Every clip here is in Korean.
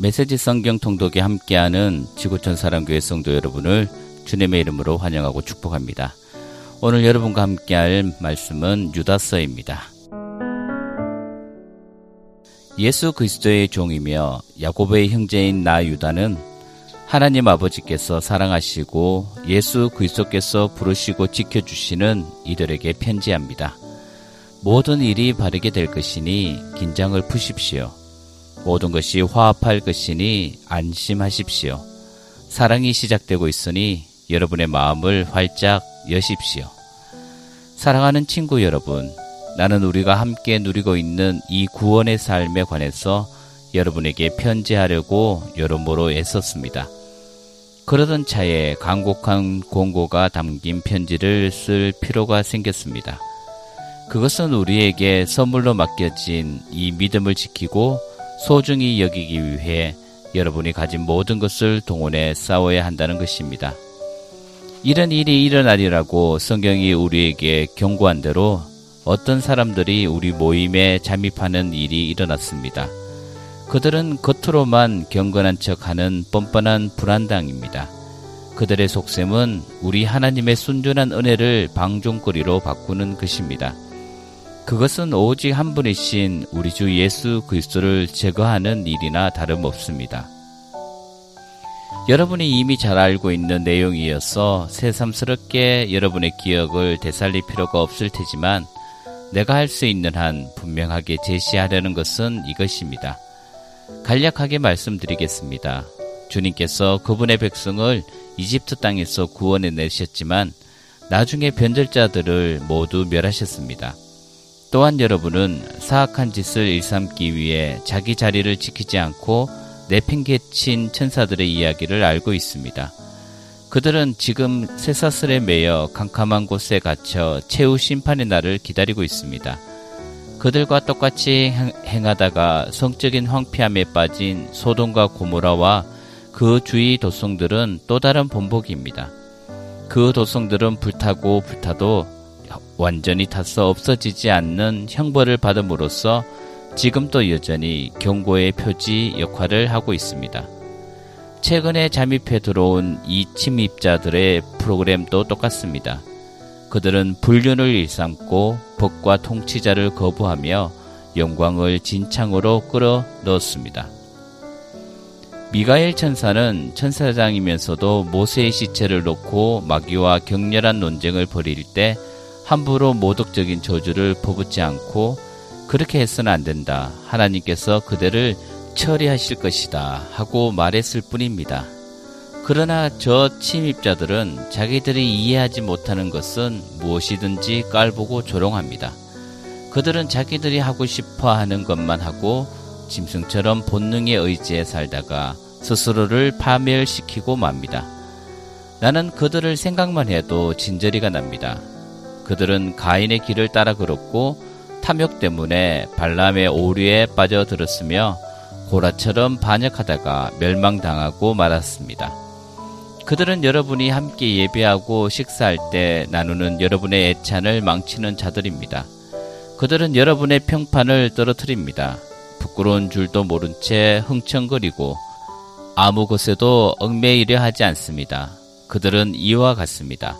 메시지 성경 통독에 함께하는 지구촌 사랑교회 성도 여러분을 주님의 이름으로 환영하고 축복합니다. 오늘 여러분과 함께할 말씀은 유다서입니다. 예수 그리스도의 종이며 야고보의 형제인 나 유다는 하나님 아버지께서 사랑하시고 예수 그리스도께서 부르시고 지켜주시는 이들에게 편지합니다. 모든 일이 바르게 될 것이니 긴장을 푸십시오. 모든 것이 화합할 것이니 안심하십시오. 사랑이 시작되고 있으니 여러분의 마음을 활짝 여십시오. 사랑하는 친구 여러분, 나는 우리가 함께 누리고 있는 이 구원의 삶에 관해서 여러분에게 편지하려고 여러모로 애썼습니다. 그러던 차에 간곡한 공고가 담긴 편지를 쓸 필요가 생겼습니다. 그것은 우리에게 선물로 맡겨진 이 믿음을 지키고 소중히 여기기 위해 여러분이 가진 모든 것을 동원해 싸워야 한다는 것입니다. 이런 일이 일어나리라고 성경이 우리에게 경고한 대로 어떤 사람들이 우리 모임에 잠입하는 일이 일어났습니다. 그들은 겉으로만 경건한 척 하는 뻔뻔한 불안당입니다. 그들의 속셈은 우리 하나님의 순전한 은혜를 방종거리로 바꾸는 것입니다. 그것은 오직 한 분이신 우리 주 예수 그리스도를 제거하는 일이나 다름없습니다. 여러분이 이미 잘 알고 있는 내용이어서 새삼스럽게 여러분의 기억을 되살릴 필요가 없을 테지만 내가 할 수 있는 한 분명하게 제시하려는 것은 이것입니다. 간략하게 말씀드리겠습니다. 주님께서 그분의 백성을 이집트 땅에서 구원해 내셨지만 나중에 변절자들을 모두 멸하셨습니다. 또한 여러분은 사악한 짓을 일삼기 위해 자기 자리를 지키지 않고 내팽개친 천사들의 이야기를 알고 있습니다. 그들은 지금 쇠사슬에 매여 캄캄한 곳에 갇혀 최후 심판의 날을 기다리고 있습니다. 그들과 똑같이 행하다가 성적인 황폐함에 빠진 소돔과 고모라와 그 주위 도성들은 또 다른 본복입니다. 그 도성들은 불타고 불타도 완전히 타서 없어지지 않는 형벌을 받음으로써 지금도 여전히 경고의 표지 역할을 하고 있습니다. 최근에 잠입해 들어온 이 침입자들의 프로그램도 똑같습니다. 그들은 불륜을 일삼고 법과 통치자를 거부하며 영광을 진창으로 끌어 넣었습니다. 미가엘 천사는 천사장이면서도 모세의 시체를 놓고 마귀와 격렬한 논쟁을 벌일 때 함부로 모독적인 저주를 퍼붓지 않고 그렇게 해서는 안 된다. 하나님께서 그대를 처리하실 것이다. 하고 말했을 뿐입니다. 그러나 저 침입자들은 자기들이 이해하지 못하는 것은 무엇이든지 깔보고 조롱합니다. 그들은 자기들이 하고 싶어 하는 것만 하고 짐승처럼 본능의 의지에 살다가 스스로를 파멸시키고 맙니다. 나는 그들을 생각만 해도 진저리가 납니다. 그들은 가인의 길을 따라 걸었고 탐욕 때문에 발람의 오류에 빠져들었으며 고라처럼 반역하다가 멸망당하고 말았습니다. 그들은 여러분이 함께 예배하고 식사할 때 나누는 여러분의 애찬을 망치는 자들입니다. 그들은 여러분의 평판을 떨어뜨립니다. 부끄러운 줄도 모른 채 흥청거리고 아무 곳에도 얽매이려 하지 않습니다. 그들은 이와 같습니다.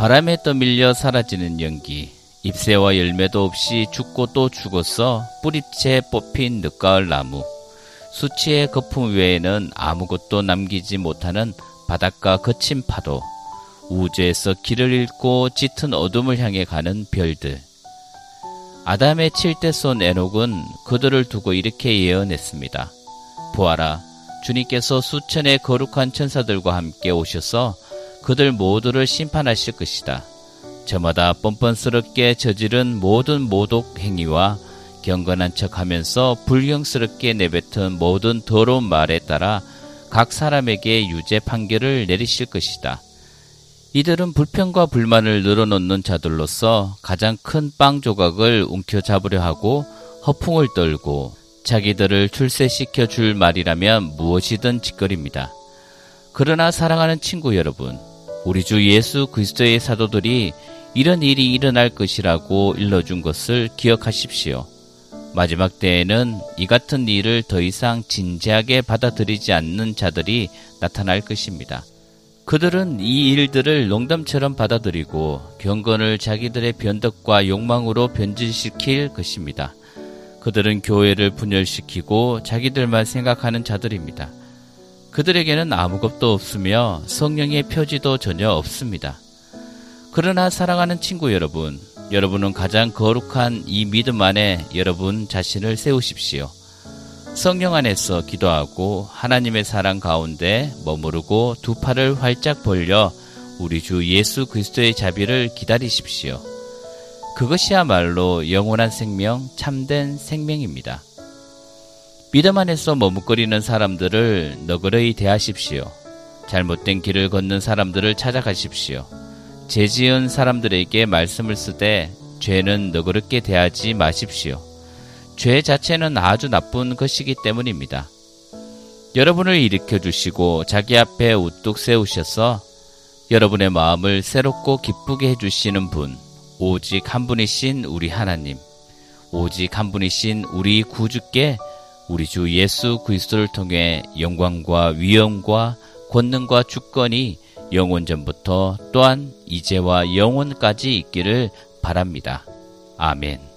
바람에 떠밀려 사라지는 연기, 잎새와 열매도 없이 죽고 또 죽어서 뿌리채 뽑힌 늦가을 나무, 수치의 거품 외에는 아무것도 남기지 못하는 바닷가 거친 파도, 우주에서 길을 잃고 짙은 어둠을 향해 가는 별들. 아담의 칠대 손 에녹은 그들을 두고 이렇게 예언했습니다. 보아라, 주님께서 수천의 거룩한 천사들과 함께 오셔서 그들 모두를 심판하실 것이다. 저마다 뻔뻔스럽게 저지른 모든 모독 행위와 경건한 척 하면서 불경스럽게 내뱉은 모든 더러운 말에 따라 각 사람에게 유죄 판결을 내리실 것이다. 이들은 불평과 불만을 늘어놓는 자들로서 가장 큰 빵 조각을 움켜잡으려 하고 허풍을 떨고 자기들을 출세시켜 줄 말이라면 무엇이든 짓거립니다. 그러나 사랑하는 친구 여러분, 우리 주 예수 그리스도의 사도들이 이런 일이 일어날 것이라고 일러준 것을 기억하십시오. 마지막 때에는 이 같은 일을 더 이상 진지하게 받아들이지 않는 자들이 나타날 것입니다. 그들은 이 일들을 농담처럼 받아들이고 경건을 자기들의 변덕과 욕망으로 변질시킬 것입니다. 그들은 교회를 분열시키고 자기들만 생각하는 자들입니다. 그들에게는 아무것도 없으며 성령의 표지도 전혀 없습니다. 그러나 사랑하는 친구 여러분, 여러분은 가장 거룩한 이 믿음 안에 여러분 자신을 세우십시오. 성령 안에서 기도하고 하나님의 사랑 가운데 머무르고 두 팔을 활짝 벌려 우리 주 예수 그리스도의 자비를 기다리십시오. 그것이야말로 영원한 생명, 참된 생명입니다. 믿음 안에서 머뭇거리는 사람들을 너그러이 대하십시오. 잘못된 길을 걷는 사람들을 찾아가십시오. 죄 지은 사람들에게 말씀을 쓰되 죄는 너그럽게 대하지 마십시오. 죄 자체는 아주 나쁜 것이기 때문입니다. 여러분을 일으켜 주시고 자기 앞에 우뚝 세우셔서 여러분의 마음을 새롭고 기쁘게 해주시는 분, 오직 한 분이신 우리 하나님, 오직 한 분이신 우리 구주께 우리 주 예수 그리스도를 통해 영광과 위엄과 권능과 주권이 영원 전부터 또한 이제와 영원까지 있기를 바랍니다. 아멘.